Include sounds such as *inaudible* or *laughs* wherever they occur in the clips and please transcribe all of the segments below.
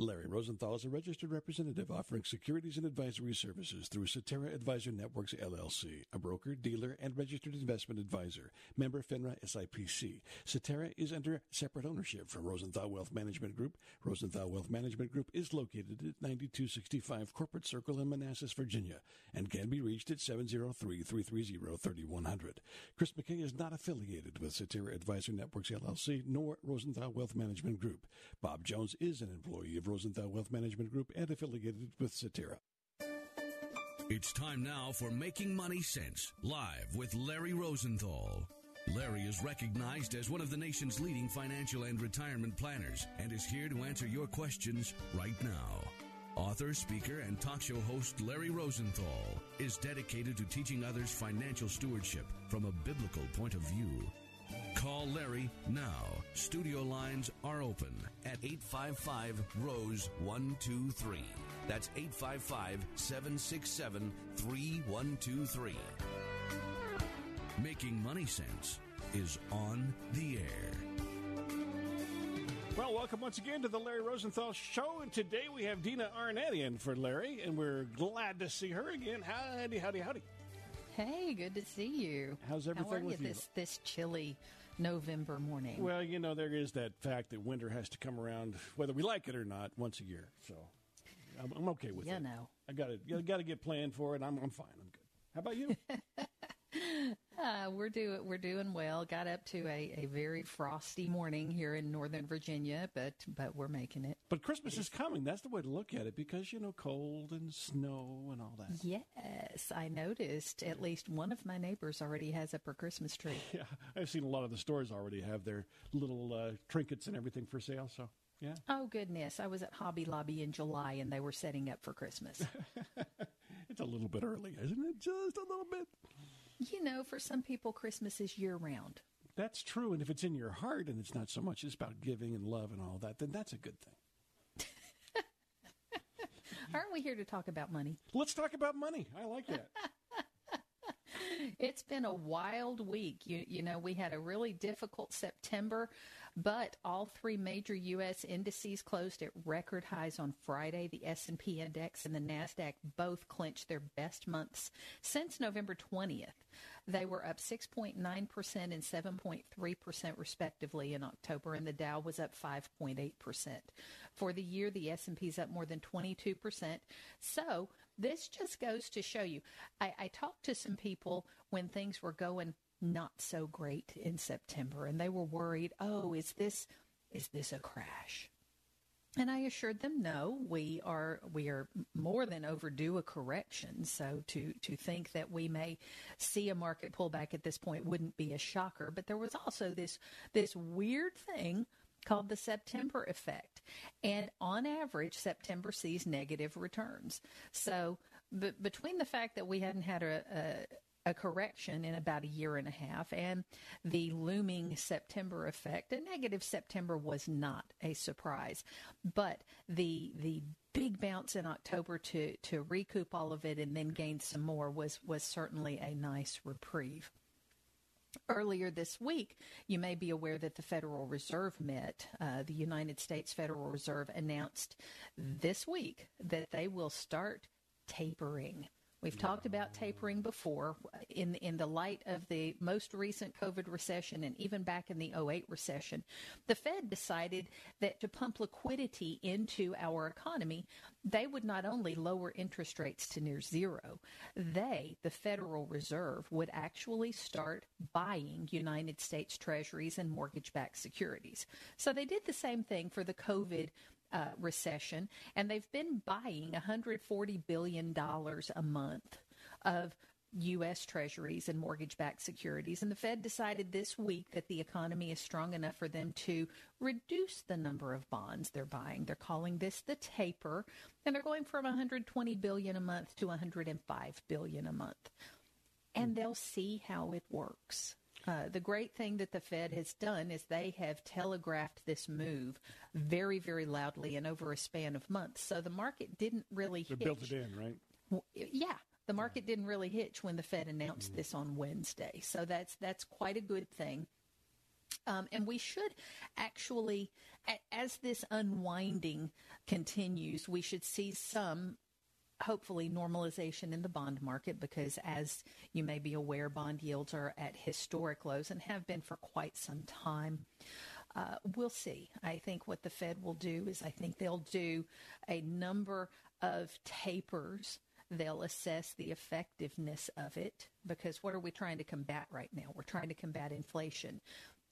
Larry Rosenthal is a registered representative offering securities and advisory services through Cetera Advisor Networks LLC, a broker, dealer, and registered investment advisor. Member FINRA SIPC. Cetera is under separate ownership from Rosenthal Wealth Management Group. Rosenthal Wealth Management Group is located at 9265 Corporate Circle in Manassas, Virginia, and can be reached at 703-330-3100. Chris McKay is not affiliated with Cetera Advisor Networks LLC nor Rosenthal Wealth Management Group. Bob Jones is an employee of Rosenthal Wealth Management Group and affiliated with Cetera. It's time now for Making Money Sense, live with Larry Rosenthal. Larry is recognized as one of the nation's leading financial and retirement planners and is here to answer your questions right now. Author, speaker, and talk show host Larry Rosenthal is dedicated to teaching others financial stewardship from a biblical point of view. Call Larry now. Studio lines are open at 855 Rose 123. That's 855 767 3123. Making Money Sense is on the air. Well, welcome once again to the Larry Rosenthal Show, and today we have Dina Arnett in for Larry, and we're glad to see her again. Howdy, howdy, howdy. Hey, good to see you. How's everything How are you with you? this this chilly November morning? Well, you know, there is that fact that winter has to come around, whether we like it or not, once a year. So I'm, I'm okay with You it. know. I got to got to get planned for it. I'm I'm fine. I'm good. How about you? *laughs* Uh, we're doing we're doing well. Got up to a, a very frosty morning here in Northern Virginia, but but we're making it. but Christmas is coming. That's the way to look at it because you know, cold and snow and all that. Yes, I noticed at least one of my neighbors already has up her Christmas tree. *laughs* Yeah, I've seen a lot of the stores already have their little uh, trinkets and everything for sale. So yeah, Oh goodness, I was at Hobby Lobby in July and they were setting up for Christmas. *laughs* it's a little bit early, isn't it? Just a little bit. You know, for some people, Christmas is year round. That's true. And if it's in your heart and it's not so much it's about giving and love and all that, then that's a good thing. *laughs* Aren't we here to talk about money? Let's talk about money. I like that. *laughs* It's been a wild week. You you know, we had a really difficult September, but all three major US indices closed at record highs on Friday. The S&P index and the Nasdaq both clinched their best months since November 20th. They were up 6.9% and 7.3% respectively in October and the Dow was up 5.8%. For the year the S&P is up more than 22%. So, this just goes to show you. I, I talked to some people when things were going Mm. not so great in September, and they were worried. Oh, is this is this a crash? And I assured them, no, we are we are more than overdue a correction. So to to think that we may see a market pullback at this point wouldn't be a shocker. But there was also this this weird thing called the September effect. And on average, September sees negative returns. So b- between the fact that we hadn't had a, a, a correction in about a year and a half and the looming September effect, a negative September was not a surprise. But the the big bounce in October to, to recoup all of it and then gain some more was, was certainly a nice reprieve. Earlier this week, you may be aware that the Federal Reserve met. Uh, the United States Federal Reserve announced this week that they will start tapering. We've talked about tapering before in in the light of the most recent COVID recession and even back in the 08 recession. The Fed decided that to pump liquidity into our economy, they would not only lower interest rates to near zero, they, the Federal Reserve, would actually start buying United States treasuries and mortgage-backed securities. So they did the same thing for the COVID uh, recession, and they've been buying $140 billion a month of U.S. Treasuries and mortgage backed securities. And the Fed decided this week that the economy is strong enough for them to reduce the number of bonds they're buying. They're calling this the taper, and they're going from 120 billion a month to 105 billion a month. And they'll see how it works. Uh, the great thing that the Fed has done is they have telegraphed this move very, very loudly and over a span of months. So the market didn't really They hitch. built it in, right? Yeah, the market didn't really hitch when the Fed announced this on Wednesday. So that's that's quite a good thing. Um, and we should actually, as this unwinding continues, we should see some hopefully normalization in the bond market because as you may be aware bond yields are at historic lows and have been for quite some time. Uh, we'll see. I think what the fed will do is i think they'll do a number of tapers. They'll assess the effectiveness of it because what are we trying to combat right now? We're trying to combat inflation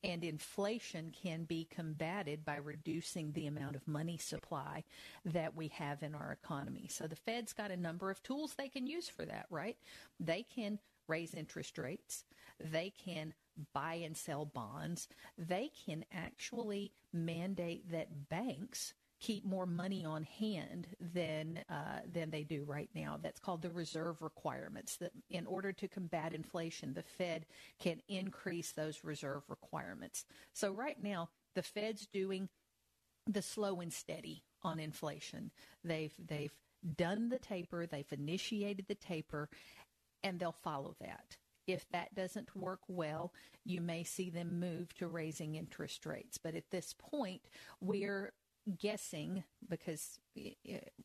and inflation can be combated by reducing the amount of money supply that we have in our economy. So the Fed's got a number of tools they can use for that, right? They can raise interest rates. They can buy and sell bonds. They can actually mandate that banks keep more money on hand than uh, than they do right now. That's called the reserve requirements. That in order to combat inflation, the Fed can increase those reserve requirements. So right now, the Fed's doing the slow and steady on inflation. They've they've done the taper. They've initiated the taper, and they'll follow that. If that doesn't work well, you may see them move to raising interest rates. But at this point, we're guessing because,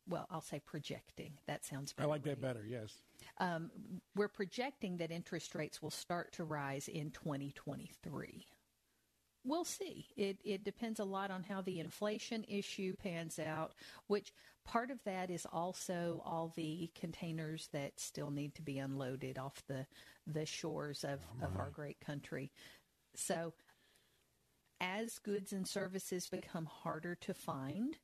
well, I'll say projecting. That sounds I like that better, yes. Um, we're projecting that interest rates will start to rise in 2023. We'll see. It it depends a lot on how the inflation issue pans out, which part of that is also all the containers that still need to be unloaded off the the shores of, of our great country. So as goods and services become harder to find,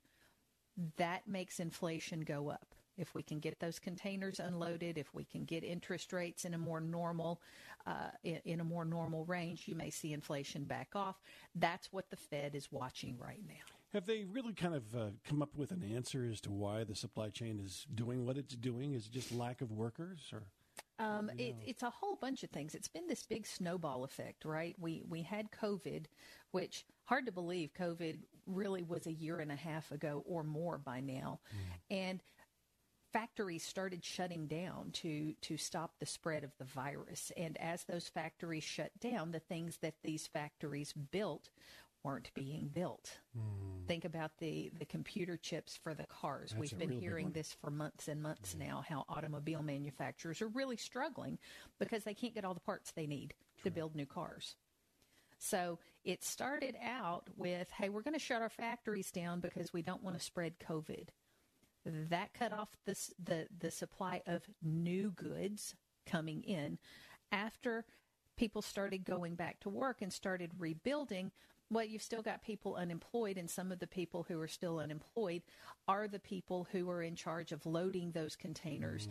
that makes inflation go up. If we can get those containers unloaded, if we can get interest rates in a more normal, uh, in, a more normal range, you may see inflation back off. That's what the Fed is watching right now. Have they really kind of uh, come up with an answer as to why the supply chain is doing what it's doing? Is it just lack of workers, or Um, it, it's a whole bunch of things. It's been this big snowball effect, right? We we had COVID, which hard to believe COVID really was a year and a half ago or more by now, and factories started shutting down to to stop the spread of the virus. And as those factories shut down, the things that these factories built weren't being built. Think about the the computer chips for the cars. That's We've been hearing this for months and months now how automobile manufacturers are really struggling because they can't get all the parts they need to build new cars. So it started out with, hey, we're going to shut our factories down because we don't want to spread COVID. That cut off the, the, the supply of new goods coming in. After people started going back to work and started rebuilding, well, you've still got people unemployed, and some of the people who are still unemployed are the people who are in charge of loading those containers,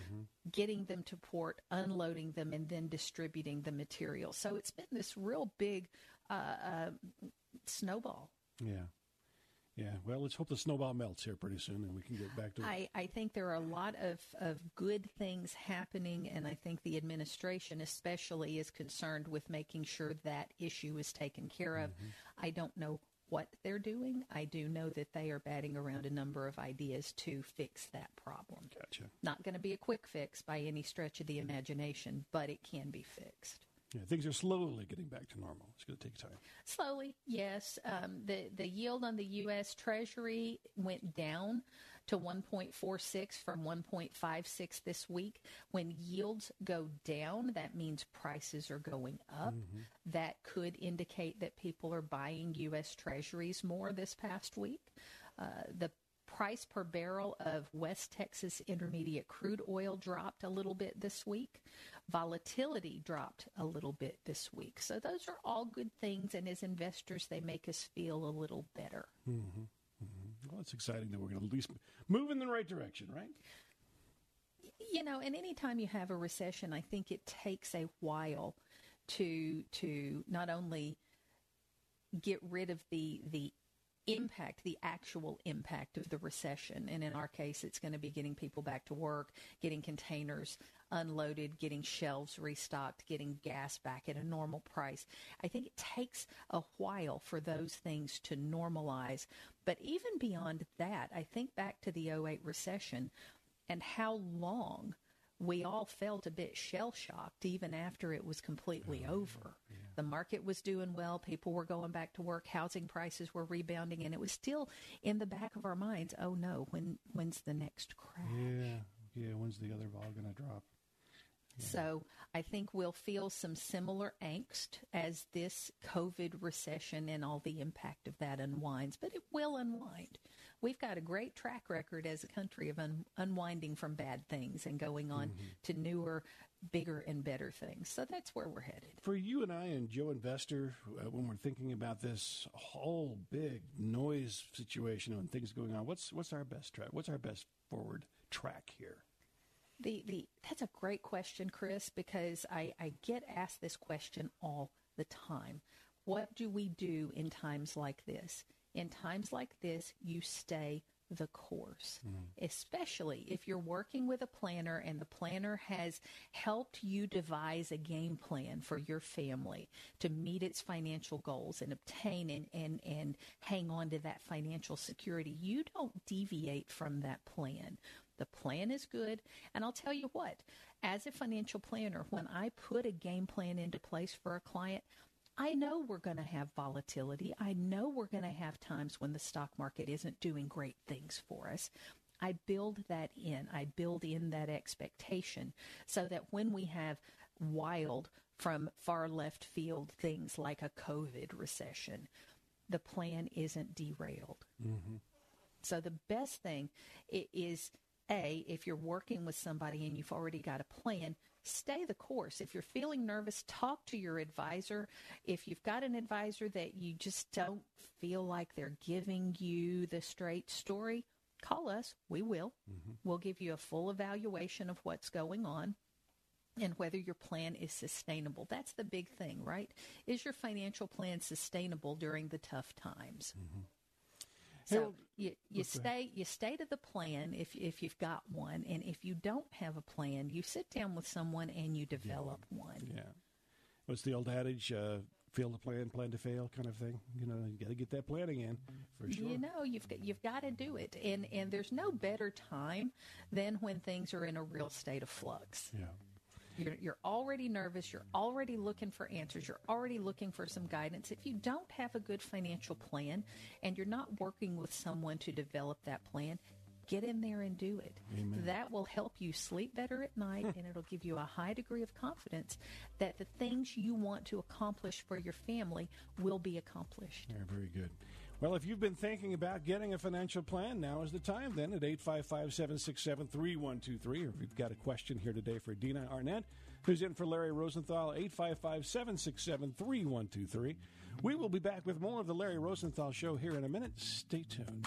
getting them to port, unloading them, and then distributing the material. So it's been this real big uh, uh, snowball. yeah, yeah? Well, let's hope the snowball melts here pretty soon, and we can get back to it. I, I think there are a lot of, of good things happening, and I think the administration, especially, is concerned with making sure that issue is taken care of. Mm-hmm. I don't know what they're doing. I do know that they are batting around a number of ideas to fix that problem. Gotcha. Not going to be a quick fix by any stretch of the imagination, but it can be fixed. Yeah, things are slowly getting back to normal. It's going to take time. Slowly, yes. Um, the the yield on the U.S. Treasury went down to 1.46 from 1.56 this week. When yields go down, that means prices are going up. That could indicate that people are buying U.S. Treasuries more this past week. Uh, the price per barrel of West Texas Intermediate crude oil dropped a little bit this week. Volatility dropped a little bit this week. So those are all good things. And as investors, they make us feel a little better. Mm-hmm. Mm-hmm. Well, it's exciting that we're going to at least move in the right direction, right? You know, and anytime you have a recession, I think it takes a while to to not only get rid of the the impact, the actual impact of the recession. And in our case, it's going to be getting people back to work, getting containers unloaded, getting shelves restocked, getting gas back at a normal price. I think it takes a while for those things to normalize. But even beyond that, I think back to the 08 recession and how long we all felt a bit shell shocked even after it was completely oh, over. Yeah. The market was doing well, people were going back to work, housing prices were rebounding, and it was still in the back of our minds. Oh no, when when's the next crash? Yeah, yeah. When's the other ball going to drop? So I think we'll feel some similar angst as this COVID recession and all the impact of that unwinds, but it will unwind. We've got a great track record as a country of un- unwinding from bad things and going on mm-hmm. to newer, bigger, and better things. So that's where we're headed. For you and I and Joe Investor, uh, when we're thinking about this whole big noise situation and things going on, what's what's our best track? What's our best forward track here? The, the that's a great question, Chris, because I, I get asked this question all the time. What do we do in times like this? In times like this, you stay the course, mm-hmm. especially if you're working with a planner and the planner has helped you devise a game plan for your family to meet its financial goals and obtain and, and, and hang on to that financial security. You don't deviate from that plan. The plan is good. And I'll tell you what, as a financial planner, when I put a game plan into place for a client, I know we're going to have volatility. I know we're going to have times when the stock market isn't doing great things for us. I build that in. I build in that expectation so that when we have wild from far left field things like a COVID recession, the plan isn't derailed. Mm-hmm. So the best thing is a, if you're working with somebody and you've already got a plan, stay the course. If you're feeling nervous, talk to your advisor. If you've got an advisor that you just don't feel like they're giving you the straight story, call us. We will. Mm-hmm. We'll give you a full evaluation of what's going on and whether your plan is sustainable. That's the big thing, right? Is your financial plan sustainable during the tough times? Mm-hmm. So you, you stay you stay to the plan if if you've got one, and if you don't have a plan, you sit down with someone and you develop yeah. one. Yeah. What's the old adage? Uh, fail to plan, plan to fail, kind of thing. You know, you got to get that planning in for sure. You know, you've got, you've got to do it, and and there's no better time than when things are in a real state of flux. Yeah. You're, you're already nervous. You're already looking for answers. You're already looking for some guidance. If you don't have a good financial plan and you're not working with someone to develop that plan, get in there and do it. Amen. That will help you sleep better at night *laughs* and it'll give you a high degree of confidence that the things you want to accomplish for your family will be accomplished. Yeah, very good. Well, if you've been thinking about getting a financial plan, now is the time then at 855 767 3123. Or if you've got a question here today for Dina Arnett, who's in for Larry Rosenthal, 855 767 3123. We will be back with more of the Larry Rosenthal Show here in a minute. Stay tuned.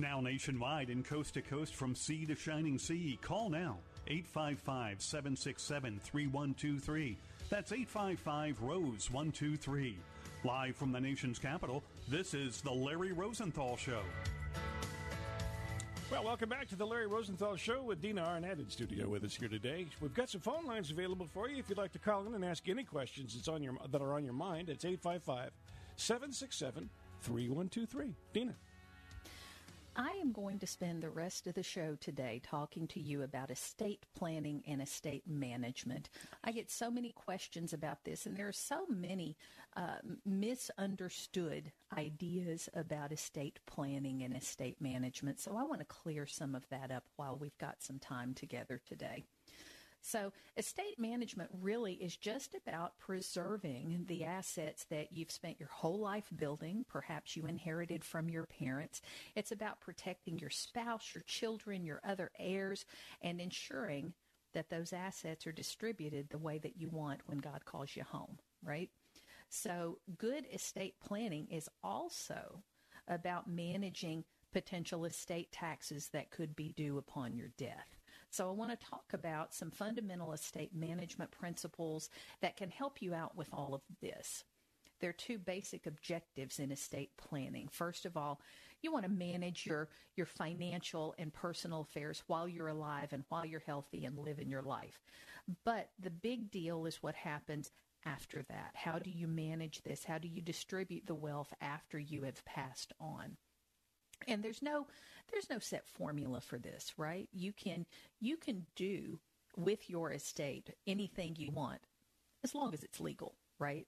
Now nationwide and coast to coast from sea to shining sea. Call now 855 767 3123. That's 855 Rose 123. Live from the nation's capital, this is The Larry Rosenthal Show. Well, welcome back to the Larry Rosenthal Show with Dina Arnett in studio with us here today. We've got some phone lines available for you if you'd like to call in and ask any questions that's on your, that are on your mind. It's 855 767 3123. Dina. I am going to spend the rest of the show today talking to you about estate planning and estate management. I get so many questions about this, and there are so many uh, misunderstood ideas about estate planning and estate management. So I want to clear some of that up while we've got some time together today. So, estate management really is just about preserving the assets that you've spent your whole life building, perhaps you inherited from your parents. It's about protecting your spouse, your children, your other heirs, and ensuring that those assets are distributed the way that you want when God calls you home, right? So, good estate planning is also about managing potential estate taxes that could be due upon your death. So I want to talk about some fundamental estate management principles that can help you out with all of this. There are two basic objectives in estate planning. First of all, you want to manage your, your financial and personal affairs while you're alive and while you're healthy and living your life. But the big deal is what happens after that. How do you manage this? How do you distribute the wealth after you have passed on? And there's no there's no set formula for this, right? You can you can do with your estate anything you want as long as it's legal, right?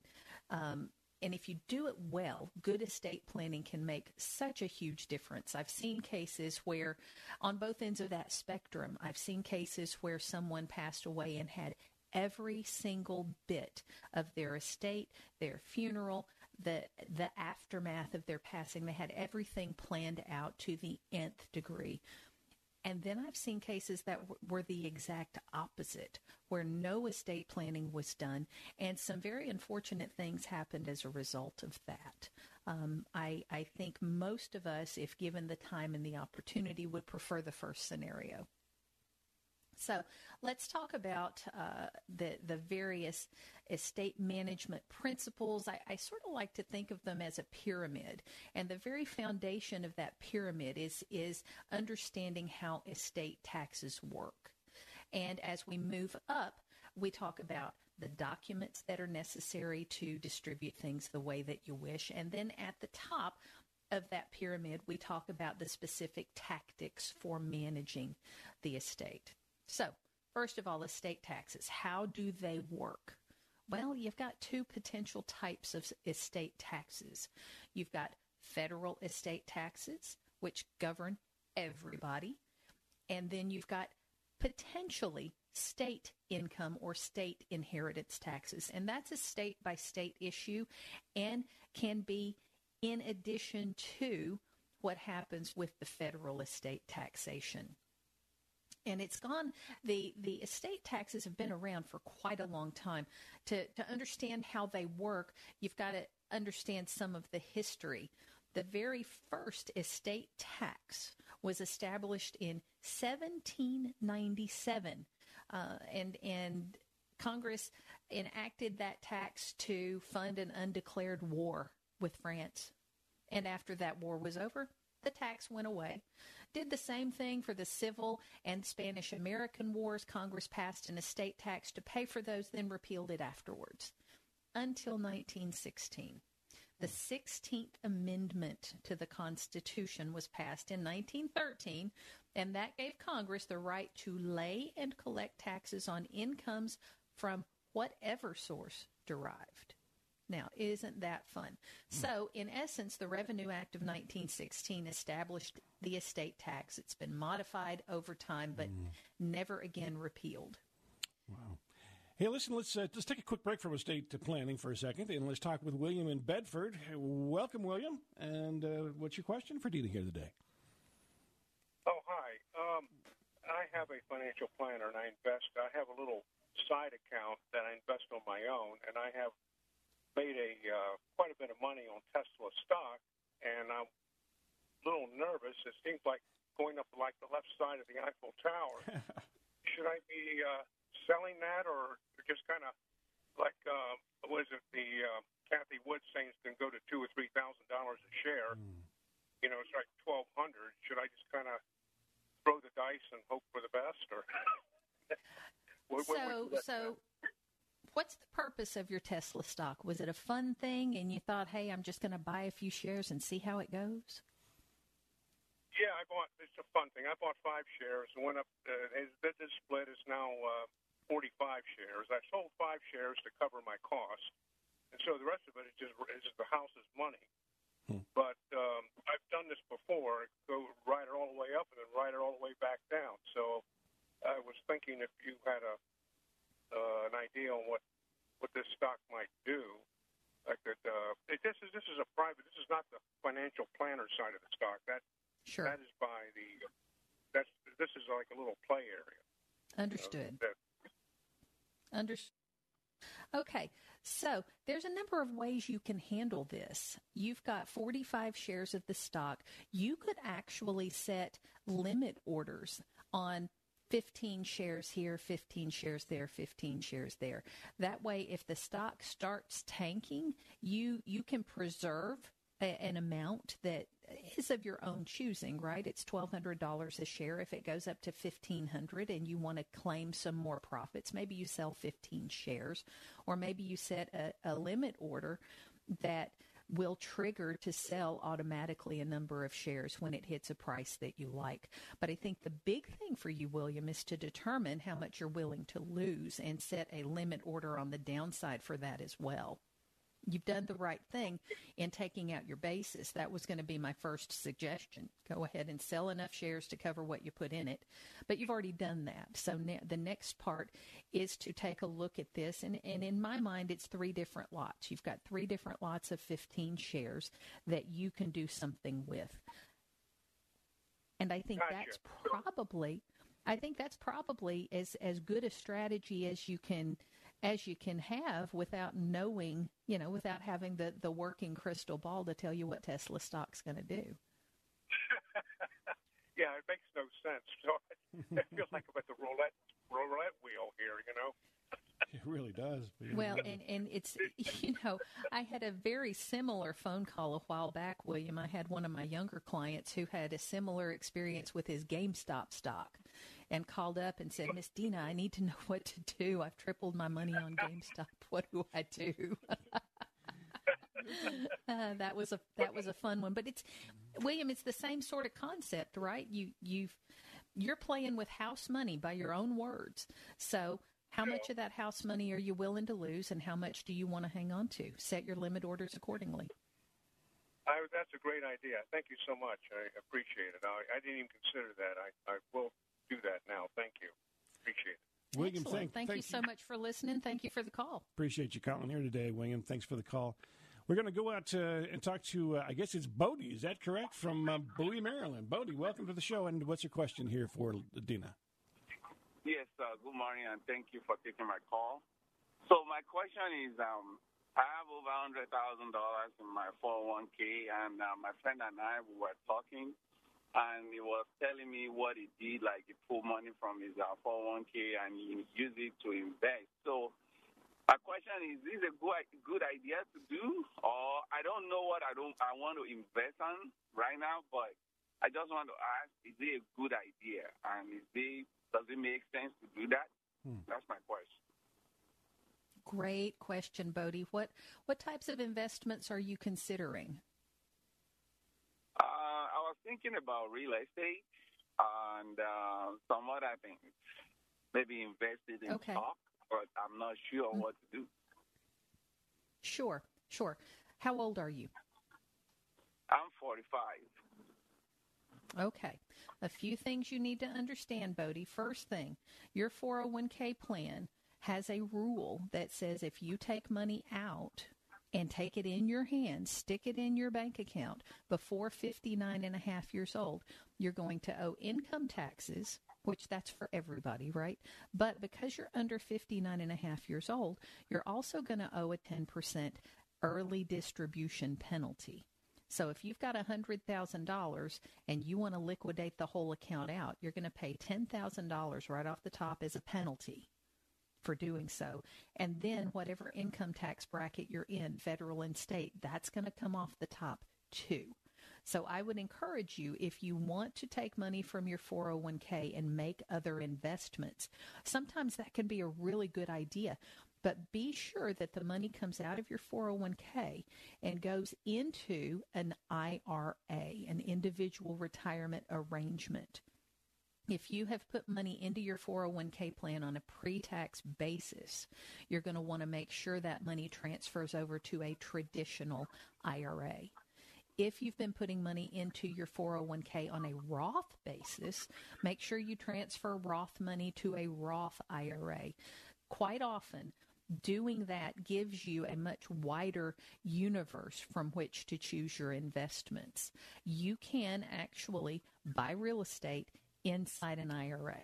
Um, and if you do it well, good estate planning can make such a huge difference. I've seen cases where, on both ends of that spectrum, I've seen cases where someone passed away and had every single bit of their estate, their funeral, the the aftermath of their passing. They had everything planned out to the nth degree. And then I've seen cases that w- were the exact opposite, where no estate planning was done, and some very unfortunate things happened as a result of that. Um, I, I think most of us, if given the time and the opportunity, would prefer the first scenario. So let's talk about uh, the the various estate management principles. I, I, sort of like to think of them as a pyramid, and the very foundation of that pyramid is is understanding how estate taxes work. And as we move up, we talk about the documents that are necessary to distribute things the way that you wish, and then at the top of that pyramid, we talk about the specific tactics for managing the estate. So, first of all, estate taxes. How do they work? Well, you've got two potential types of estate taxes. You've got federal estate taxes, which govern everybody. And then you've got potentially state income or state inheritance taxes. And that's a state by state issue and can be in addition to what happens with the federal estate taxation and it's gone the the estate taxes have been around for quite a long time. To to understand how they work you've got to understand some of the history. The very first estate tax was established in 1797 uh, and and Congress enacted that tax to fund an undeclared war with France. And after that war was over the tax went away. Did the same thing for the Civil and Spanish American Wars. Congress passed an estate tax to pay for those, then repealed it afterwards until 1916. The 16th Amendment to the Constitution was passed in 1913, and that gave Congress the right to lay and collect taxes on incomes from whatever source derived. Now, isn't that fun? So, in essence, the Revenue Act of 1916 established the estate tax. It's been modified over time, but mm. never again repealed. Wow. Hey, listen, let's uh, let's take a quick break from estate planning for a second, and let's talk with William in Bedford. Welcome, William. And uh, what's your question for Dina here today? Oh, hi. Um, I have a financial planner, and I invest. I have a little side account that I invest on my own, and I have made a uh, quite a bit of money on Tesla stock, and I'm a little nervous. It seems like going up like the left side of the Eiffel Tower. *laughs* Should I be uh, selling that, or just kind of like uh, what is it? The uh, Cathie Wood saying it's going to go to two or three thousand dollars a share. Mm. You know, it's like twelve hundred. Should I just kind of throw the dice and hope for the best, or? *laughs* what, so, what so. What's the purpose of your Tesla stock? Was it a fun thing and you thought, hey, I'm just going to buy a few shares and see how it goes? Yeah, I bought. It's a fun thing. I bought five shares and went up. Uh, his business split is now uh, 45 shares. I sold five shares to cover my cost, and so the rest of it is just is the house's money. Hmm. But um, I've done this before. Go ride it all the way up and then ride it all the way back down. So I was thinking if you had a uh, an idea on what what this stock might do, I could. Uh, it, this is this is a private. This is not the financial planner side of the stock. That sure. that is by the. That's this is like a little play area. Understood. Know, that, Understood. Okay, so there's a number of ways you can handle this. You've got 45 shares of the stock. You could actually set limit orders on 15 shares here, 15 shares there, 15 shares there. That way if the stock starts tanking, you you can preserve a, an amount that is of your own choosing, right? It's twelve hundred dollars a share. If it goes up to fifteen hundred and you want to claim some more profits, maybe you sell fifteen shares, or maybe you set a, a limit order that will trigger to sell automatically a number of shares when it hits a price that you like. But I think the big thing for you, William, is to determine how much you're willing to lose and set a limit order on the downside for that as well you've done the right thing in taking out your basis. That was going to be my first suggestion. Go ahead and sell enough shares to cover what you put in it. But you've already done that. So ne- the next part is to take a look at this. And, and in my mind, it's three different lots. You've got three different lots of 15 shares that you can do something with. And I think gotcha. that's probably, I think that's probably as, as good a strategy as you can – as you can have without knowing, you know, without having the, the working crystal ball to tell you what Tesla stock's going to do. *laughs* yeah, it makes no sense. *laughs* So I, I feel like I'm at the roulette roulette wheel here, you know. *laughs* It really does. Well, and, and it's, you know, I had a very similar phone call a while back, William. I had one of my younger clients who had a similar experience with his GameStop stock and called up and said, Miss Dina, I need to know *laughs* what to do. I've tripled my money on GameStop. *laughs* What do I do? *laughs* uh, that was a that was a fun one, but it's William. It's the same sort of concept, right? You you've you're playing with house money by your own words. So how much of that house money are you willing to lose, and how much do you want to hang on to? Set your limit orders accordingly. I, that's a great idea. Thank you so much. I appreciate it. I, I didn't even consider that. I, I will do that now. Thank you. Appreciate it. William, thank, thank, you so much for listening. Thank you for the call. Appreciate you calling here today, William. Thanks for the call. We're going to go out uh, and talk to, uh, I guess it's Bodie. Is that correct? From uh, Bowie, Maryland. Bodie, welcome to the show. And what's your question here for Dina? Yes, uh, good morning, and thank you for taking my call. So my question is, um, I have over $100,000 in my 401k, and uh, my friend and I we were talking, and he was telling me what he did, like he pulled money from his uh, 401k and he used it to invest. So my question is, is this a good good idea to do, or I don't know what I don't I want to invest on right now, but I just want to ask: Is it a good idea, and is it does it make sense to do that? Hmm. That's my question. Great question, Bodie. What what types of investments are you considering? Thinking about real estate and uh, some other things. Maybe invested in okay. stock, but I'm not sure mm-hmm. what to do. Sure, sure. How old are you? I'm 45. Okay. A few things you need to understand, Bodie. First thing, your 401k plan has a rule that says if you take money out and take it in your hand, stick it in your bank account before 59 and a half years old, you're going to owe income taxes, which that's for everybody, right? But because you're under 59 and a half years old, you're also going to owe a 10% early distribution penalty. So if you've got $100,000 and you want to liquidate the whole account out, you're going to pay $10,000 right off the top as a penalty for doing so. And then whatever income tax bracket you're in, federal and state, that's going to come off the top too. So I would encourage you if you want to take money from your 401k and make other investments. Sometimes that can be a really good idea, but be sure that the money comes out of your 401k and goes into an IRA, an individual retirement arrangement. If you have put money into your 401k plan on a pre tax basis, you're going to want to make sure that money transfers over to a traditional IRA. If you've been putting money into your 401k on a Roth basis, make sure you transfer Roth money to a Roth IRA. Quite often, doing that gives you a much wider universe from which to choose your investments. You can actually buy real estate inside an IRA.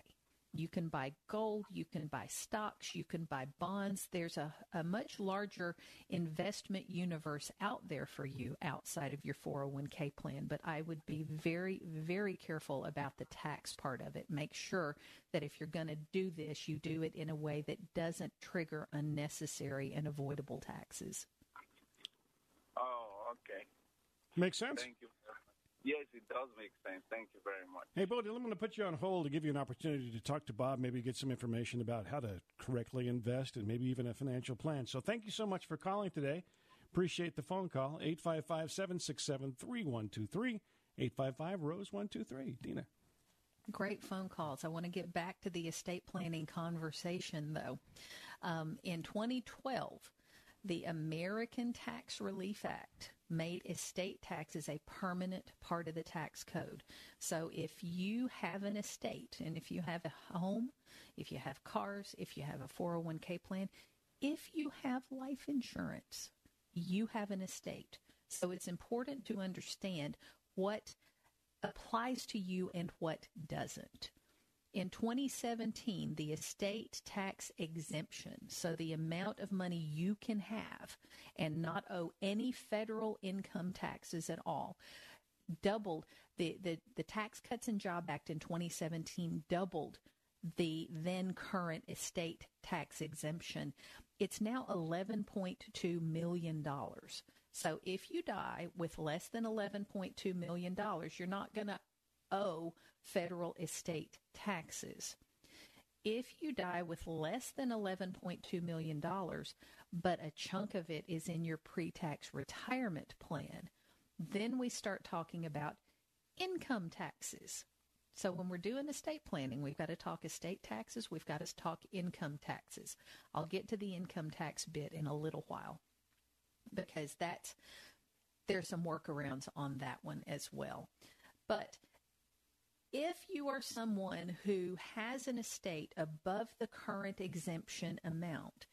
You can buy gold, you can buy stocks, you can buy bonds. There's a, a much larger investment universe out there for you outside of your 401k plan. But I would be very, very careful about the tax part of it. Make sure that if you're going to do this, you do it in a way that doesn't trigger unnecessary and avoidable taxes. Oh, okay. Makes sense. Thank you. Yes, it does make sense. Thank you very much. Hey, Bodie, I'm going to put you on hold to give you an opportunity to talk to Bob, maybe get some information about how to correctly invest and maybe even a financial plan. So thank you so much for calling today. Appreciate the phone call. 855 767 3123. 855 Rose 123. Dina. Great phone calls. I want to get back to the estate planning conversation, though. Um, in 2012, the American Tax Relief Act made estate taxes a permanent part of the tax code. So if you have an estate and if you have a home, if you have cars, if you have a 401k plan, if you have life insurance, you have an estate. So it's important to understand what applies to you and what doesn't. In 2017, the estate tax exemption, so the amount of money you can have and not owe any federal income taxes at all, doubled the, the, the Tax Cuts and Job Act in 2017 doubled the then current estate tax exemption. It's now $11.2 million. So if you die with less than $11.2 million, you're not going to owe federal estate taxes. If you die with less than $11.2 million, but a chunk of it is in your pre tax retirement plan, then we start talking about income taxes. So when we're doing estate planning, we've got to talk estate taxes, we've got to talk income taxes. I'll get to the income tax bit in a little while because that's there's some workarounds on that one as well. But if you are someone who has an estate above the current exemption amount,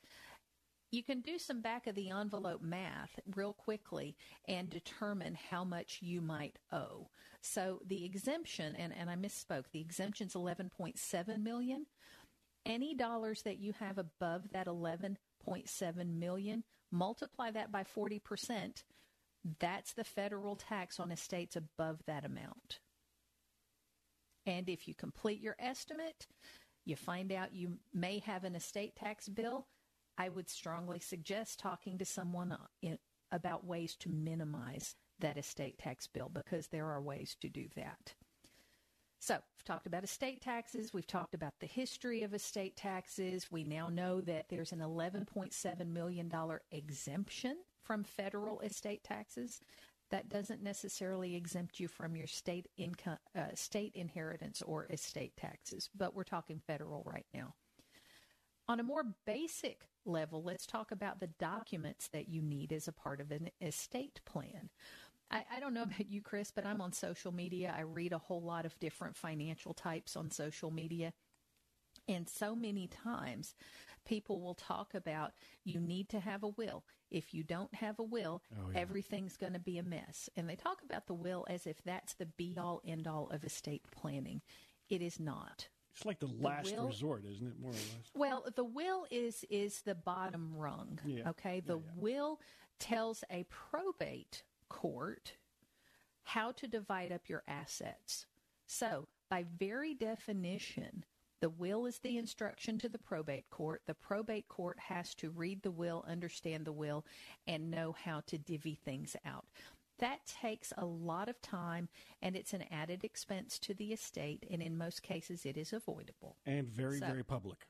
you can do some back of the envelope math real quickly and determine how much you might owe. So the exemption, and, and I misspoke, the exemption is 11.7 million. Any dollars that you have above that 11.7 million, multiply that by 40%. That's the federal tax on estates above that amount. And if you complete your estimate, you find out you may have an estate tax bill, I would strongly suggest talking to someone uh, in, about ways to minimize that estate tax bill because there are ways to do that. So, we've talked about estate taxes. We've talked about the history of estate taxes. We now know that there's an $11.7 million exemption from federal estate taxes. That doesn't necessarily exempt you from your state income, uh, state inheritance or estate taxes, but we're talking federal right now. On a more basic level, let's talk about the documents that you need as a part of an estate plan. I, I, don't know about you, Chris, but I'm on social media. I read a whole lot of different financial types on social media. And so many times people will talk about you need to have a will. If you don't have a will, oh, yeah. everything's going to be a mess. And they talk about the will as if that's the be all end all of estate planning. It is not. It's like the last the will, resort, isn't it? More or less. Well, the will is is the bottom rung. Yeah. Okay. The yeah, will tells a probate court how to divide up your assets. So, by very definition, the will is the instruction to the probate court. The probate court has to read the will, understand the will, and know how to divvy things out. That takes a lot of time and it's an added expense to the estate, and in most cases, it is avoidable. And very, so, very public.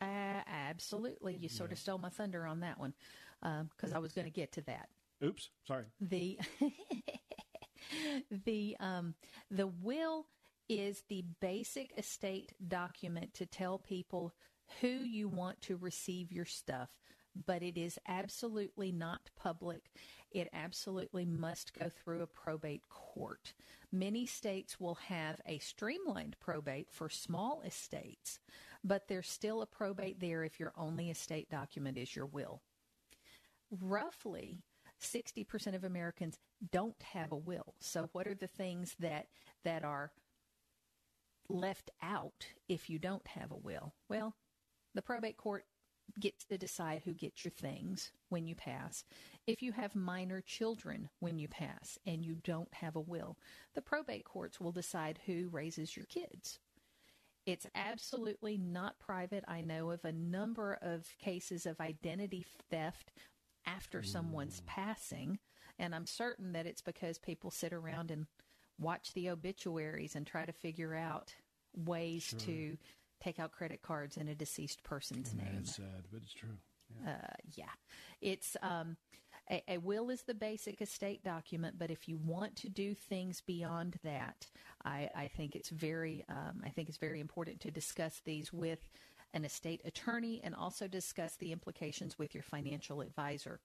Uh, absolutely. You sort of stole my thunder on that one because um, I was going to get to that. Oops, sorry. The *laughs* the um, the will is the basic estate document to tell people who you want to receive your stuff, but it is absolutely not public. It absolutely must go through a probate court. Many states will have a streamlined probate for small estates, but there's still a probate there if your only estate document is your will. Roughly, 60% of Americans don't have a will. So what are the things that that are left out if you don't have a will? Well, the probate court gets to decide who gets your things when you pass. If you have minor children when you pass and you don't have a will, the probate courts will decide who raises your kids. It's absolutely not private. I know of a number of cases of identity theft after someone's mm. passing. And I'm certain that it's because people sit around and watch the obituaries and try to figure out ways sure. to take out credit cards in a deceased person's name. It's sad, but it's true. Yeah, uh, yeah. it's um, a, a, will is the basic estate document, but if you want to do things beyond that, I, I think it's very um, I think it's very important to discuss these with an estate attorney, and also discuss the implications with your financial advisor.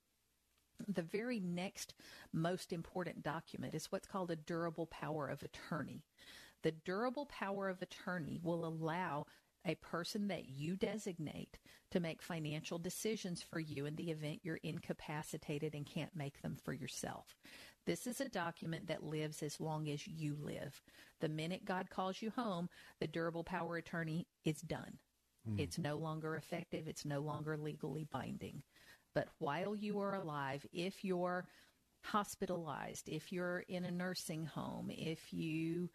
The very next most important document is what's called a durable power of attorney. The durable power of attorney will allow a person that you designate to make financial decisions for you in the event you're incapacitated and can't make them for yourself. This is a document that lives as long as you live. The minute God calls you home, the durable power attorney is done. Mm. It's no longer effective. It's no longer legally binding. But while you are alive, if you're hospitalized, if you're in a nursing home, if you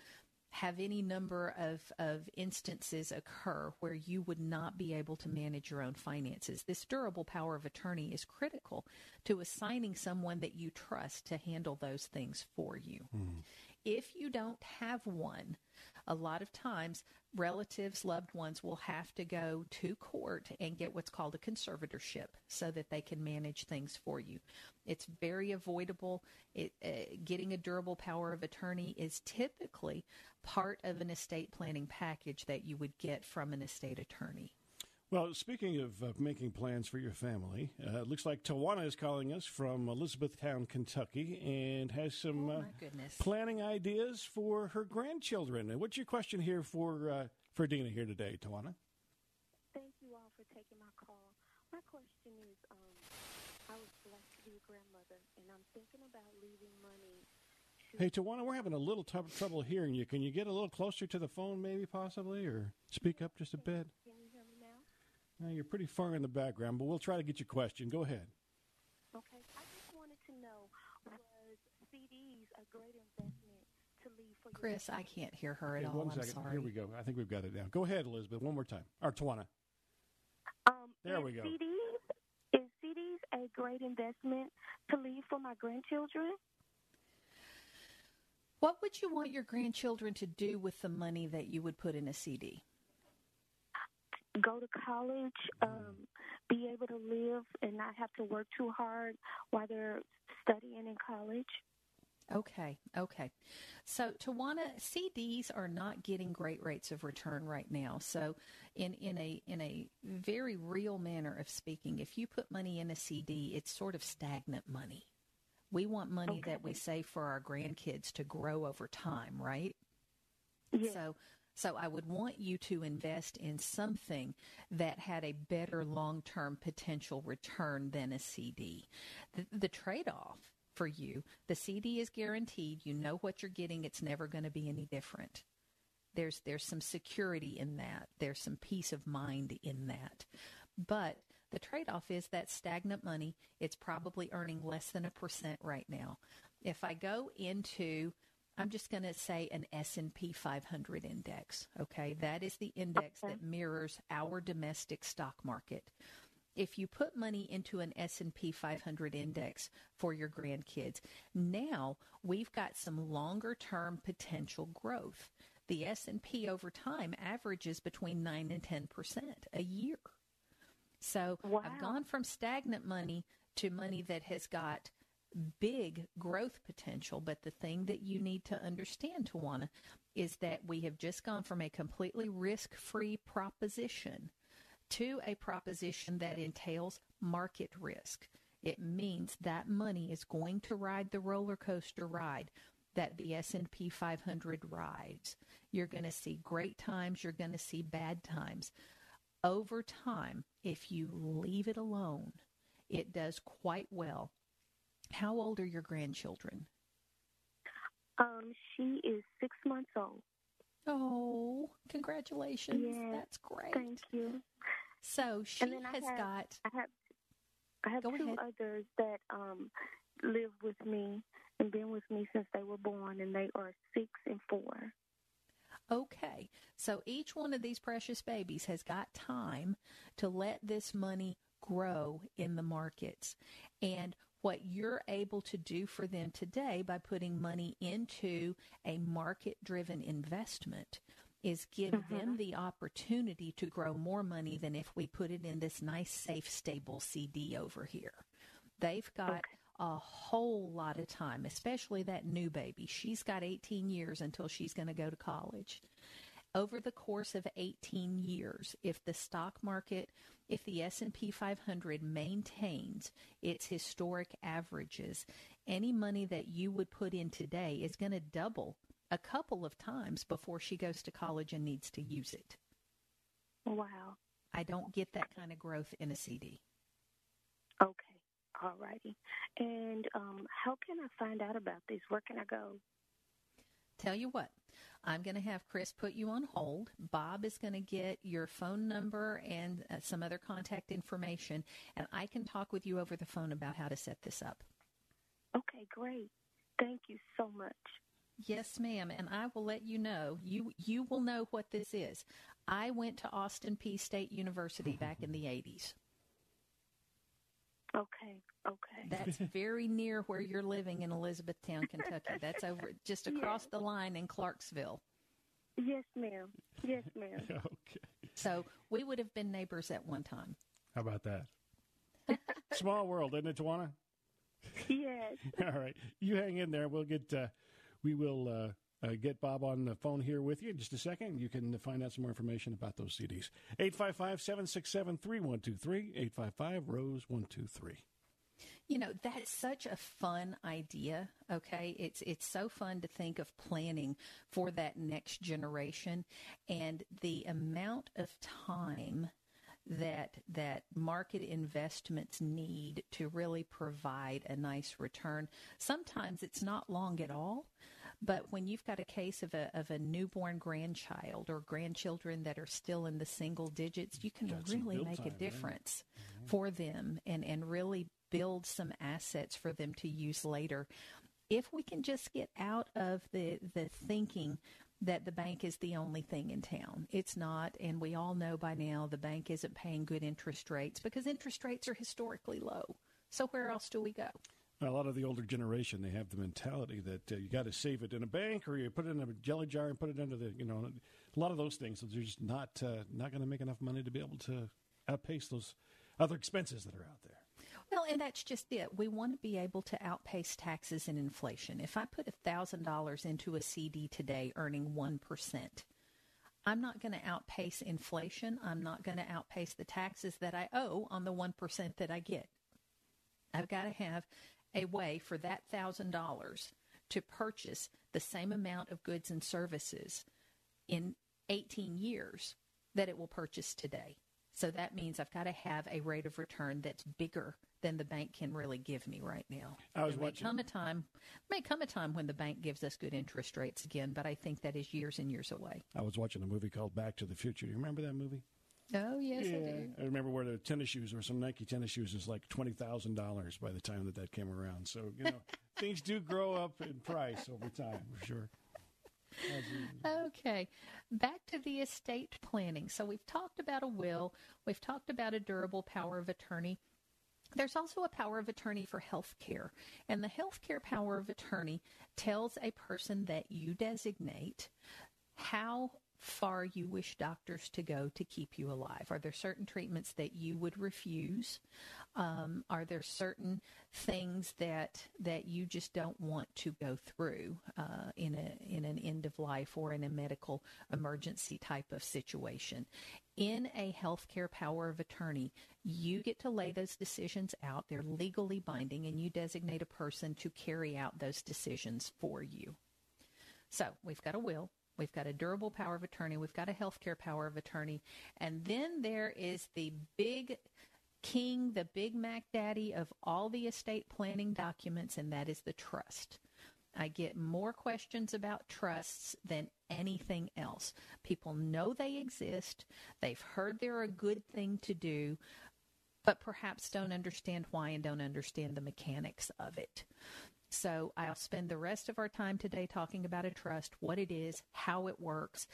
have any number of, of instances occur where you would not be able to manage your own finances. This durable power of attorney is critical to assigning someone that you trust to handle those things for you. Mm. If you don't have one, a lot of times relatives, loved ones will have to go to court and get what's called a conservatorship so that they can manage things for you. It's very avoidable. It, uh, getting a durable power of attorney is typically part of an estate planning package that you would get from an estate attorney. Well, speaking of uh, making plans for your family, uh, it looks like Tawana is calling us from Elizabethtown, Kentucky, and has some oh, uh, planning ideas for her grandchildren. And what's your question here for uh, for Dina here today, Tawana? Thank you all for taking my call. My question is, um, I was blessed to be a grandmother, and I'm thinking about leaving money. Hey, Tawana, we're having a little t- trouble hearing you. Can you get a little closer to the phone, maybe, possibly, or speak up just a bit? Now, you're pretty far in the background, but we'll try to get your question. Go ahead. Okay. I just wanted to know was CDs a great investment to leave for Chris, I can't hear her at okay, all. One I'm second. sorry. Here we go. I think we've got it now. Go ahead, Elizabeth, one more time. Or Tawana. Um, there we go. CDs, is CDs a great investment to leave for my grandchildren? What would you want your grandchildren to do with the money that you would put in a CD? Go to college, um, be able to live and not have to work too hard while they're studying in college. Okay, okay. So Tawana, CDs are not getting great rates of return right now. So in, in a in a very real manner of speaking, if you put money in a CD, it's sort of stagnant money. We want money Okay. that we save for our grandkids to grow over time, right? Yes. So so I would want you to invest in something that had a better long-term potential return than a CD. The, the trade-off for you, the CD is guaranteed. You know what you're getting. It's never going to be any different. There's there's some security in that. There's some peace of mind in that. But the trade-off is that stagnant money. It's probably earning less than a percent right now. If I go into I'm just going to say an S&P 500 index, okay? Mm-hmm. That is the index that mirrors our domestic stock market. If you put money into an S&P 500 index for your grandkids, now we've got some longer-term potential growth. The S&P over time averages between 9 and 10% a year. So I've gone from stagnant money to money that has got big growth potential. But the thing that you need to understand, Tawana, is that we have just gone from a completely risk free proposition to a proposition that entails market risk. It means that money is going to ride the roller coaster ride that the S&P 500 rides. You're going to see great times, you're going to see bad times. Over time, if you leave it alone, it does quite well. How old are your grandchildren? Um, she is six months old. Oh, congratulations. Yes, That's great. Thank you. So she has have, got. I have, I have two ahead. others that um live with me and been with me since they were born, and they are six and four. Okay. So each one of these precious babies has got time to let this money grow in the markets. And what you're able to do for them today by putting money into a market driven investment is give mm-hmm. them the opportunity to grow more money than if we put it in this nice, safe, stable CD over here. They've got a whole lot of time, especially that new baby. She's got 18 years until she's going to go to college. Over the course of 18 years, if the stock market, if the S&P 500 maintains its historic averages, any money that you would put in today is going to double a couple of times before she goes to college and needs to use it. Wow. I don't get that kind of growth in a CD. Okay. All righty. And um, how can I find out about this? Where can I go? Tell you what, I'm going to have Chris put you on hold. Bob is going to get your phone number and uh, some other contact information, and I can talk with you over the phone about how to set this up. Okay, great. Thank you so much. Yes, ma'am, and I will let you know. You you will know what this is. I went to Austin Peay State University back in the 80s. Okay, okay. That's very near where you're living in Elizabethtown, Kentucky. That's over just across the line in Clarksville. Yes, ma'am. Yes, ma'am. *laughs* okay. So we would have been neighbors at one time. How about that? *laughs* Small world, isn't it, Tawana? Yes. *laughs* All right, you hang in there. We'll get uh, we will uh, uh, get Bob on the phone here with you in just a second. You can find out some more information about those CDs. 855-767-3123, 855 Rose one two three. You know, that's such a fun idea, okay? It's it's so fun to think of planning for that next generation and the amount of time that that market investments need to really provide a nice return. Sometimes it's not long at all, but when you've got a case of a of a newborn grandchild or grandchildren that are still in the single digits, you can some really make time, a right? difference mm-hmm. for them and and really build some assets for them to use later. If we can just get out of the the thinking that the bank is the only thing in town. It's not, and we all know by now the bank isn't paying good interest rates because interest rates are historically low. So where else do we go? A lot of the older generation, they have the mentality that uh, you got to save it in a bank or you put it in a jelly jar and put it under the, you know, a lot of those things. So they're just not uh, not going to make enough money to be able to outpace those other expenses that are out there. Well, and that's just it. We want to be able to outpace taxes and inflation. If I put $1,000 into a CD today earning 1%, I'm not going to outpace inflation. I'm not going to outpace the taxes that I owe on the 1% that I get. I've got to have a way for that $1,000 to purchase the same amount of goods and services in 18 years that it will purchase today. So that means I've got to have a rate of return that's bigger than the bank can really give me right now. I was there may watching. come a time may come a time when the bank gives us good interest rates again, but I think that is years and years away. I was watching a movie called Back to the Future. Do you remember that movie? Oh yes, yeah. I do. I remember where the tennis shoes or some Nike tennis shoes is like twenty thousand dollars by the time that that came around. So you know *laughs* things do grow up in price over time for sure. Okay, back to the estate planning. So we've talked about a will, we've talked about a durable power of attorney. There's also a power of attorney for health care. And the health care power of attorney tells a person that you designate how far you wish doctors to go to keep you alive. Are there certain treatments that you would refuse? Um, are there certain things that that you just don't want to go through uh, in a in an end of life or in a medical emergency type of situation? In a healthcare power of attorney, you get to lay those decisions out. They're legally binding, and you designate a person to carry out those decisions for you. So we've got a will, We've got a durable power of attorney. We've got a healthcare power of attorney. And then there is the big king, the big Mac Daddy of all the estate planning documents, and that is the trust. I get more questions about trusts than anything else. People know they exist, they've heard they're a good thing to do, but perhaps don't understand why and don't understand the mechanics of it. So I'll spend the rest of our time today talking about a trust, what it is, how it works,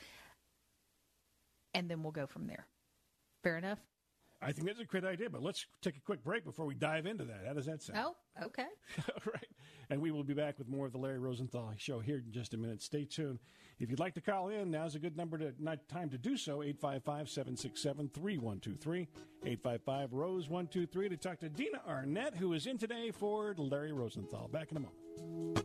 and then we'll go from there. Fair enough? I think that's a great idea, but let's take a quick break before we dive into that. How does that sound? Oh, okay. *laughs* All right. And we will be back with more of the Larry Rosenthal show here in just a minute. Stay tuned. If you'd like to call in, now's a good number to not time to do so. 855-767-3123. 855-ROSE123 to talk to Dina Arnett, who is in today for Larry Rosenthal. Back in a moment.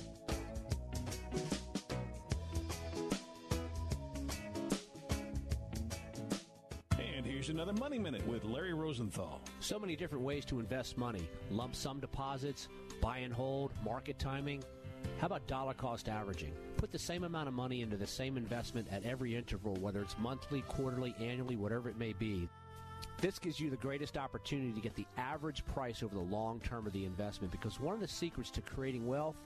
Here's another Money Minute with Larry Rosenthal. So many different ways to invest money lump sum deposits, buy and hold, market timing. How about dollar cost averaging? Put the same amount of money into the same investment at every interval, whether it's monthly, quarterly, annually, whatever it may be. This gives you the greatest opportunity to get the average price over the long term of the investment because one of the secrets to creating wealth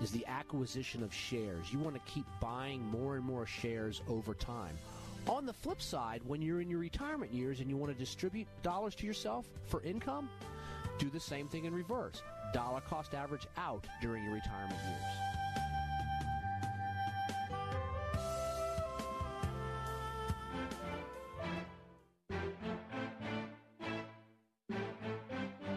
is the acquisition of shares. You want to keep buying more and more shares over time. On the flip side, when you're in your retirement years and you want to distribute dollars to yourself for income, do the same thing in reverse. Dollar cost average out during your retirement years.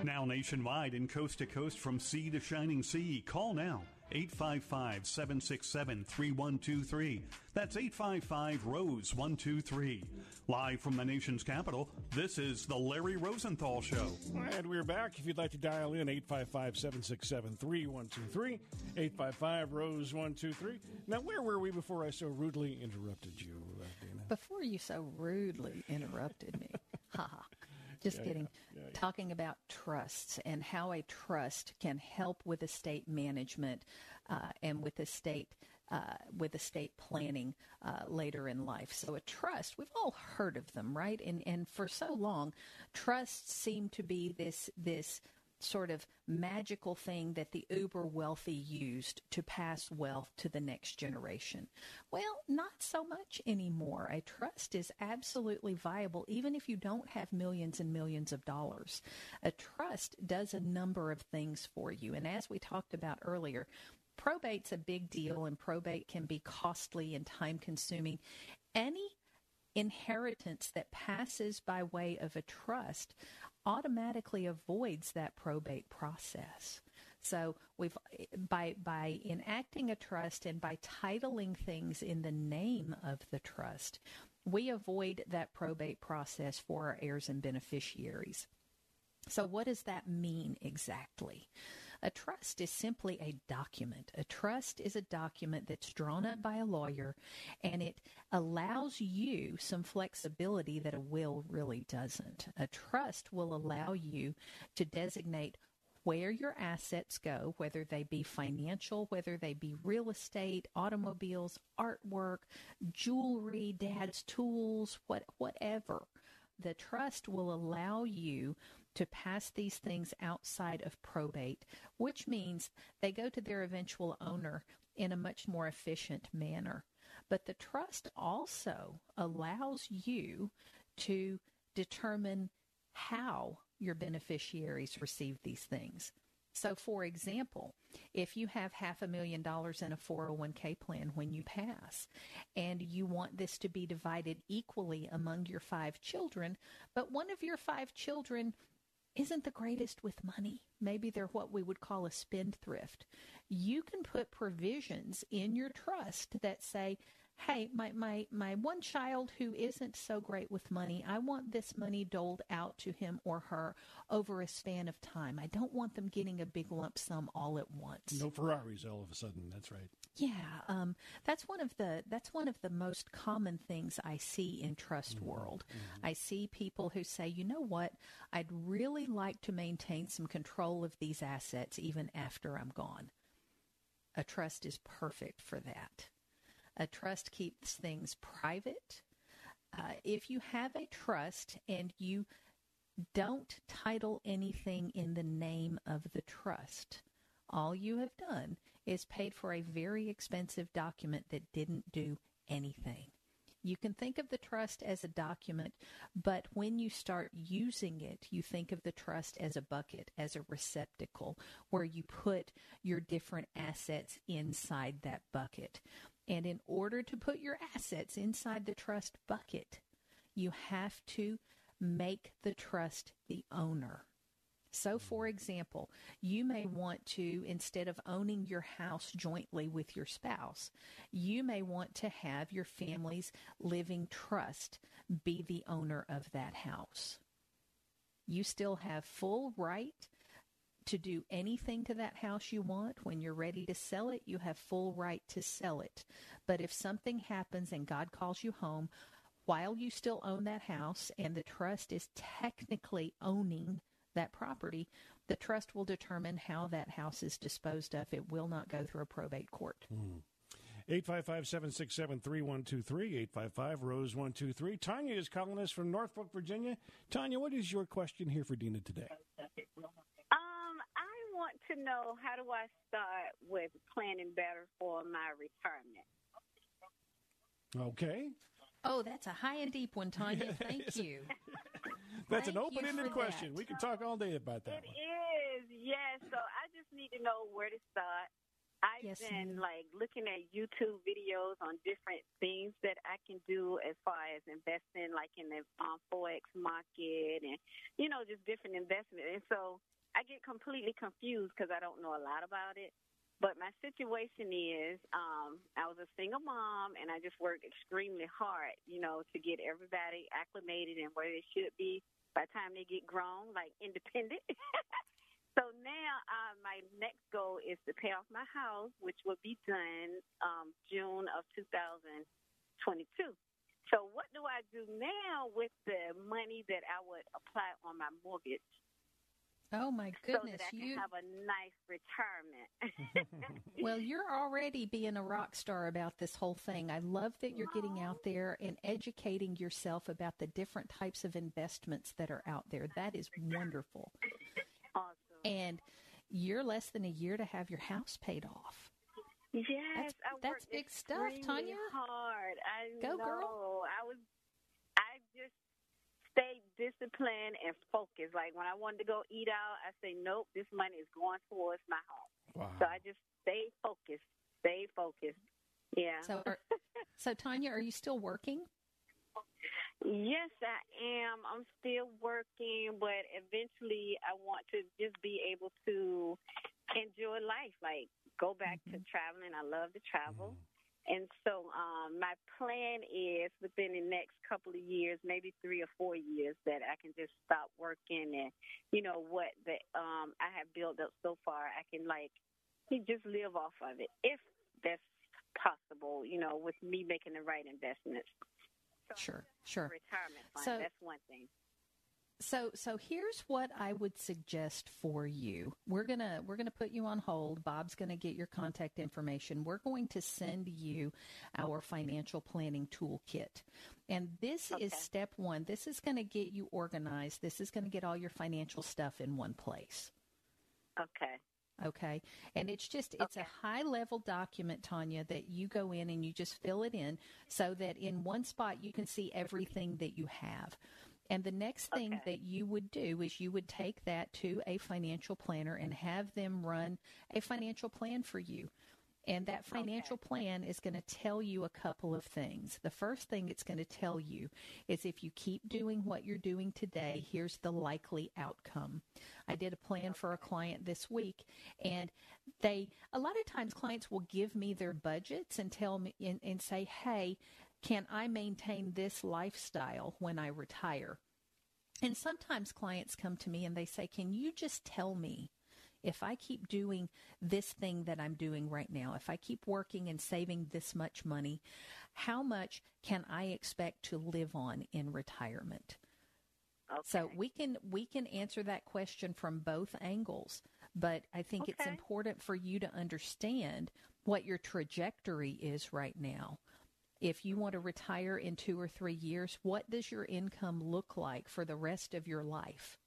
Now nationwide and coast to coast from sea to shining sea. Call now 855 767 3123. That's 855 Rose 123. Live from the nation's capital, this is The Larry Rosenthal Show. And we're back. If you'd like to dial in, 855 767 3123. 855 Rose 123. Now, where were we before I so rudely interrupted you, uh, Dana? Before you so rudely interrupted me. Ha ha. Just Yeah, kidding. yeah, yeah. Talking about trusts and how a trust can help with estate management uh, and with estate uh, with estate planning uh, later in life. So a trust, we've all heard of them, right? And and for so long, trusts seem to be this this sort of magical thing that the uber wealthy used to pass wealth to the next generation. Well, not so much anymore. A trust is absolutely viable even if you don't have millions and millions of dollars. A trust does a number of things for you. And as we talked about earlier, probate's a big deal and probate can be costly and time consuming. Any inheritance that passes by way of a trust automatically avoids that probate process. So we've by by enacting a trust and by titling things in the name of the trust, we avoid that probate process for our heirs and beneficiaries. So what does that mean exactly? A trust is simply a document. A trust is a document that's drawn up by a lawyer and it allows you some flexibility that a will really doesn't. A trust will allow you to designate where your assets go, whether they be financial, whether they be real estate, automobiles, artwork, jewelry, dad's tools, what, whatever. The trust will allow you to pass these things outside of probate, which means they go to their eventual owner in a much more efficient manner. But the trust also allows you to determine how your beneficiaries receive these things. So, for example, if you have half a million dollars in a 401k plan when you pass and you want this to be divided equally among your five children, but one of your five children isn't the greatest with money. Maybe they're what we would call a spendthrift. You can put provisions in your trust that say, hey, my, my, my one child who isn't so great with money, I want this money doled out to him or her over a span of time. I don't want them getting a big lump sum all at once. No Ferraris all of a sudden. That's right. Yeah, um, that's one of the that's one of the most common things I see in trust mm-hmm. world. Mm-hmm. I see people who say, you know what, I'd really like to maintain some control of these assets even after I'm gone. A trust is perfect for that. A trust keeps things private. Uh, if you have a trust and you don't title anything in the name of the trust, all you have done is paid for a very expensive document that didn't do anything. You can think of the trust as a document, but when you start using it, you think of the trust as a bucket, as a receptacle, where you put your different assets inside that bucket. And in order to put your assets inside the trust bucket, you have to make the trust the owner. So, for example, you may want to, instead of owning your house jointly with your spouse, you may want to have your family's living trust be the owner of that house. You still have full right to do anything to that house you want. When you're ready to sell it, you have full right to sell it. But if something happens and God calls you home, while you still own that house and the trust is technically owning that property, the trust will determine how that house is disposed of. It will not go through a probate court. Hmm. 855 767 3123, 855 Rose 123. Tanya is calling us from Norfolk, Virginia. Tanya, what is your question here for Dina today? I want to know how do I start with planning better for my retirement? Okay. Oh, that's a high and deep one, Tanya. *laughs* *laughs* Thank you. That's an open-ended question. That. We can talk all day about that. It one. is, yes. So I just need to know where to start. I've yes, been ma'am. like looking at YouTube videos on different things that I can do as far as investing, like in the um, forex market, and you know, just different investments. And so I get completely confused because I don't know a lot about it. But my situation is, um, I was a single mom, and I just worked extremely hard, you know, to get everybody acclimated and where they should be by the time they get grown, like independent. *laughs* so now uh, my next goal is to pay off my house, which will be done um, June of 2022. So what do I do now with the money that I would apply on my mortgage? Oh my goodness! So that I you have a nice retirement. *laughs* *laughs* well, you're already being a rock star about this whole thing. I love that you're getting out there and educating yourself about the different types of investments that are out there. That is wonderful. Awesome. And you're less than a year to have your house paid off. Yes, that's, I that's big stuff, Tanya. Hard. I Go, know. girl. I was. I just stayed disciplined and focused. Like when I wanted to go eat out, I say, nope, this money is going towards my home. Wow. So I just stay focused. stay focused. Yeah. So, are, so Tanya, are you still working? Yes, I am. I'm still working, but eventually I want to just be able to enjoy life, like go back mm-hmm. to traveling. I love to travel. Mm-hmm. And so um, my plan is within the next couple of years, maybe three or four years, that I can just stop working and, you know, what the um, I have built up so far, I can like just live off of it if that's possible, you know, with me making the right investments. So sure, sure. Retirement fund, so, that's one thing. So so here's what I would suggest for you. We're going to we're going to put you on hold. Bob's going to get your contact information. We're going to send you our financial planning toolkit. And this okay. is step 1. This is going to get you organized. This is going to get all your financial stuff in one place. Okay. Okay. And it's just, it's okay. a high level document, Tanya, that you go in and you just fill it in so that in one spot you can see everything that you have. And the next thing okay. that you would do is you would take that to a financial planner and have them run a financial plan for you. And that financial okay. plan is going to tell you a couple of things. The first thing it's going to tell you is if you keep doing what you're doing today, here's the likely outcome. I did a plan for a client this week and they, a lot of times clients will give me their budgets and tell me and, and say, Hey, can I maintain this lifestyle when I retire? And sometimes clients come to me and they say, Can you just tell me if I keep doing this thing that I'm doing right now, if I keep working and saving this much money, how much can I expect to live on in retirement? Okay. So we can we can answer that question from both angles, but I think okay. it's important for you to understand what your trajectory is right now if you want to retire in two or three years, what does your income look like for the rest of your life?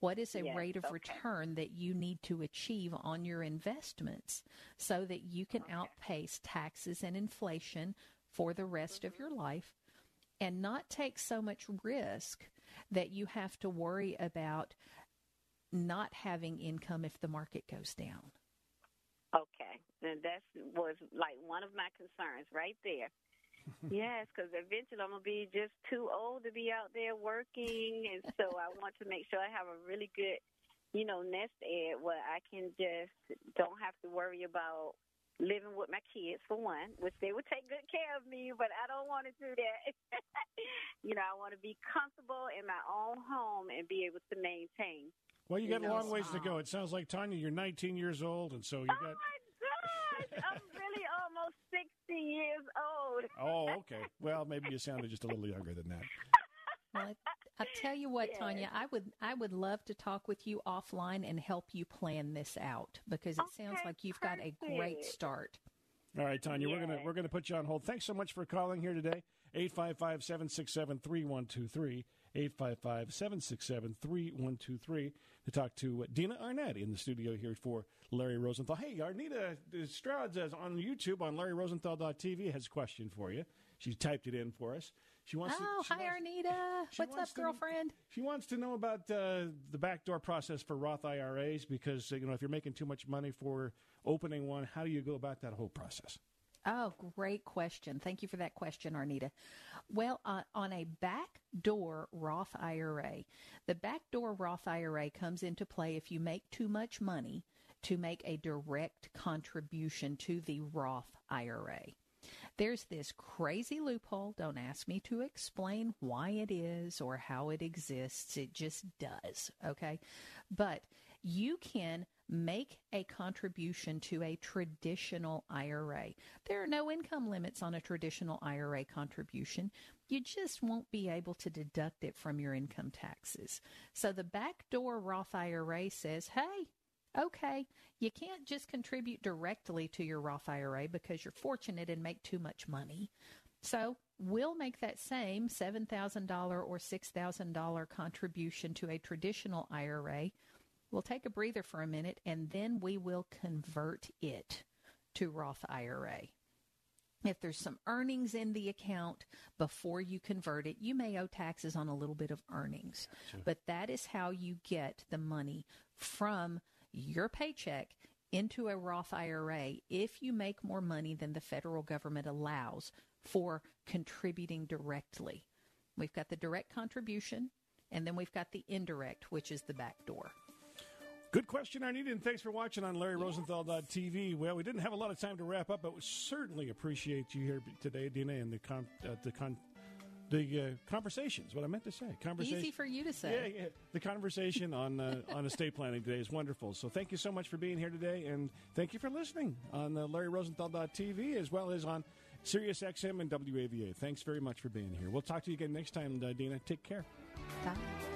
What is a yes, rate of okay. return that you need to achieve on your investments so that you can okay. outpace taxes and inflation for the rest mm-hmm. of your life and not take so much risk that you have to worry about not having income if the market goes down? Okay. And that was like one of my concerns right there yes, because eventually I'm gonna be just too old to be out there working, and so I want to make sure I have a really good, you know, nest egg where I can just don't have to worry about living with my kids for one, which they would take good care of me, but I don't want to do that. *laughs* you know, I want to be comfortable in my own home and be able to maintain. Well, you got you know, a long ways um, to go. It sounds like Tanya, you're 19 years old, and so you oh got. My gosh, I'm really almost 60 years old. oh, *laughs* okay. Well, maybe you sounded just a little younger than that. Well, I, I tell you what, yes. Tanya, I would I would love to talk with you offline and help you plan this out because it okay, sounds like you've perfect. got a great start. All right, Tanya, yes. we're gonna we're gonna put you on hold. Thanks so much for calling here today. 855-767-3123. 855-767-3123 to talk to uh, Dina Arnett in the studio here for Larry Rosenthal. Hey, Arnita uh, Stroud says on YouTube on LarryRosenthal.tv has a question for you. She typed it in for us. She wants. Oh, to, hi, wants, Arnita. What's up, girlfriend? Know, she wants to know about uh, the backdoor process for Roth IRAs because uh, you know if you're making too much money for opening one, how do you go about that whole process? Oh, great question. Thank you for that question, Arnita. Well, uh, on a backdoor Roth IRA, the backdoor Roth IRA comes into play if you make too much money to make a direct contribution to the Roth IRA. There's this crazy loophole. Don't ask me to explain why it is or how it exists. It just does. Okay. But you can make a contribution to a traditional IRA. There are no income limits on a traditional IRA contribution. You just won't be able to deduct it from your income taxes. So the backdoor Roth IRA says, hey, okay, you can't just contribute directly to your Roth IRA because you're fortunate and make too much money. So we'll make that same $7,000 or $6,000 contribution to a traditional IRA We'll take a breather for a minute and then we will convert it to Roth IRA. If there's some earnings in the account before you convert it, you may owe taxes on a little bit of earnings. But that is how you get the money from your paycheck into a Roth IRA if you make more money than the federal government allows for contributing directly. We've got the direct contribution, and then we've got the indirect, which is the back door. Good question, Arnita, and thanks for watching on LarryRosenthal.tv. Well, we didn't have a lot of time to wrap up, but we certainly appreciate you here today, Dina, and the con- uh, the con- the uh, conversations. What I meant to say, conversation. Easy for you to say. Yeah, yeah. The conversation on uh, on estate planning today is wonderful. So thank you so much for being here today, and thank you for listening on uh, LarryRosenthal.tv as well as on SiriusXM and WAVA. Thanks very much for being here. We'll talk to you again next time, uh, Dina. Take care. Bye.